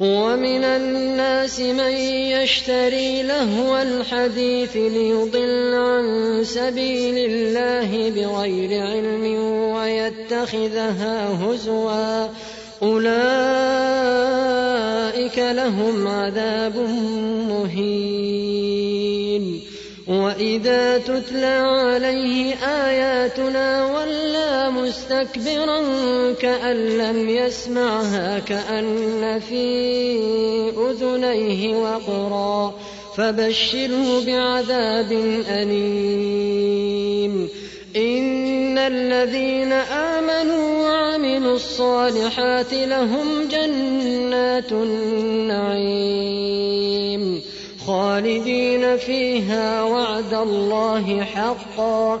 ومن الناس من يشتري لهو الحديث ليضل عن سبيل الله بغير علم ويتخذها هزوا. أولئك لهم عذاب مهين. وإذا تتلى عليه آياتنا ولى مستكبرا كأن لم يسمعها كأن في أذنيه وقرا. فبشره بعذاب أليم. إن الذين آمنوا وعملوا الصالحات لهم جنات النعيم. خالدين فيها وعد الله حقا.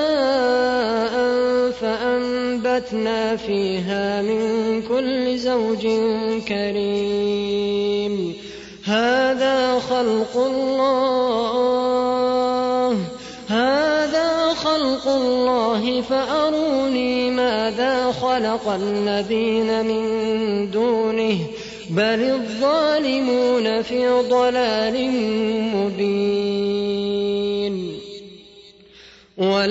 فأنبتنا فيها من كل زوج كريم هذا خلق الله هذا خلق الله فأروني ماذا خلق الذين من دونه بل الظالمون في ضلال مبين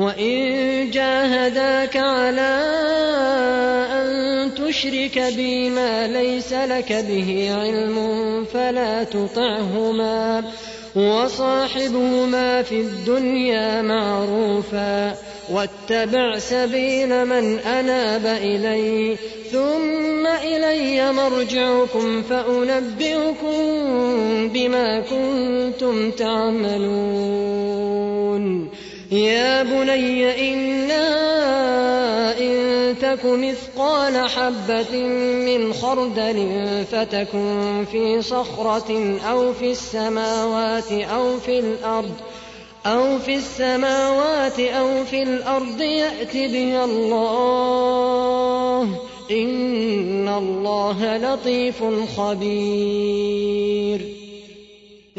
وإن جاهداك على أن تشرك بي ما ليس لك به علم فلا تطعهما وصاحبهما في الدنيا معروفا واتبع سبيل من أناب إلي ثم إلي مرجعكم فأنبئكم بما كنتم تعملون يا بني إنا إن تك مثقال حبة من خردل فتكن في صخرة أو في السماوات أو في الأرض أو في السماوات أو في الأرض يأت بها الله إن الله لطيف خبير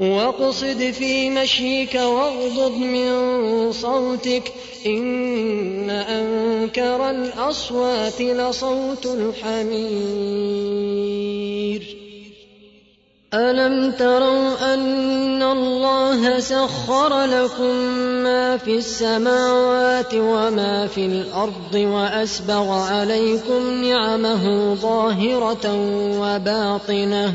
واقصد في مشيك واغضض من صوتك إن أنكر الأصوات لصوت الحمير ألم تروا أن الله سخر لكم ما في السماوات وما في الأرض وأسبغ عليكم نعمه ظاهرة وباطنة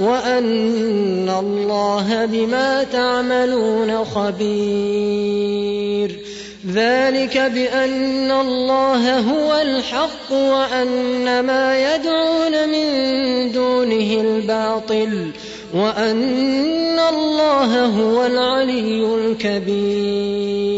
وأن الله بما تعملون خبير ذلك بأن الله هو الحق وأن ما يدعون من دونه الباطل وأن الله هو العلي الكبير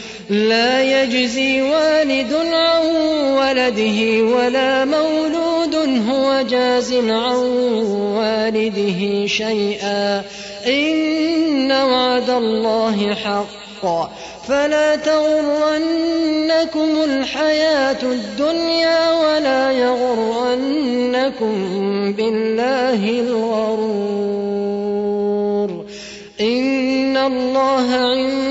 لا يجزي والد عن ولده ولا مولود هو جاز عن والده شيئا. إن وعد الله حق. فلا تغرنكم الحياة الدنيا ولا يغرنكم بالله الغرور. إن الله علم